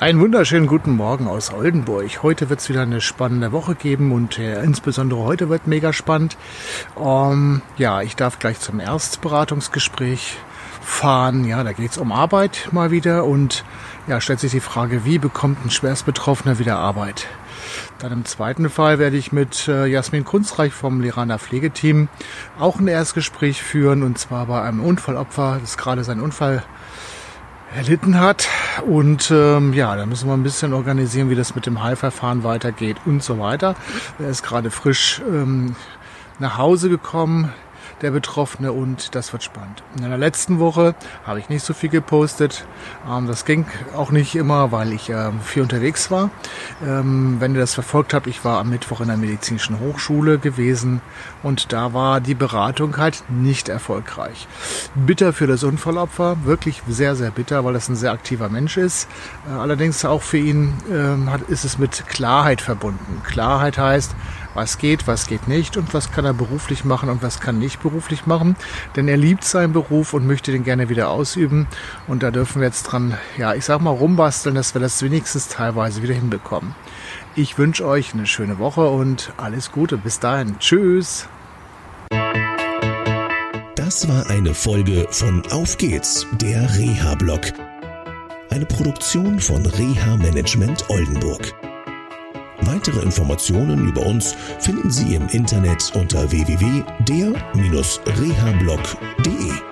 Einen wunderschönen guten Morgen aus Oldenburg. Heute wird es wieder eine spannende Woche geben und äh, insbesondere heute wird mega spannend. Ähm, ja, ich darf gleich zum Erstberatungsgespräch fahren. Ja, da geht es um Arbeit mal wieder und ja, stellt sich die Frage, wie bekommt ein Schwerstbetroffener wieder Arbeit? Dann im zweiten Fall werde ich mit äh, Jasmin Kunstreich vom Leraner Pflegeteam auch ein Erstgespräch führen und zwar bei einem Unfallopfer, das gerade sein Unfall erlitten hat. Und ähm, ja, da müssen wir ein bisschen organisieren, wie das mit dem Heilverfahren weitergeht und so weiter. Er ist gerade frisch ähm, nach Hause gekommen der Betroffene und das wird spannend. In der letzten Woche habe ich nicht so viel gepostet. Ähm, das ging auch nicht immer, weil ich ähm, viel unterwegs war. Ähm, wenn ihr das verfolgt habt, ich war am Mittwoch in der medizinischen Hochschule gewesen und da war die Beratung halt nicht erfolgreich. Bitter für das Unfallopfer, wirklich sehr, sehr bitter, weil das ein sehr aktiver Mensch ist. Äh, allerdings auch für ihn ist es mit Klarheit verbunden. Klarheit heißt, was geht, was geht nicht und was kann er beruflich machen und was kann nicht beruflich machen. Denn er liebt seinen Beruf und möchte den gerne wieder ausüben. Und da dürfen wir jetzt dran, ja, ich sag mal, rumbasteln, dass wir das wenigstens teilweise wieder hinbekommen. Ich wünsche euch eine schöne Woche und alles Gute. Bis dahin. Tschüss. Das war eine Folge von Auf geht's, der Reha-Blog. Eine Produktion von Reha Management Oldenburg. Weitere Informationen über uns finden Sie im Internet unter www.der-rehablog.de.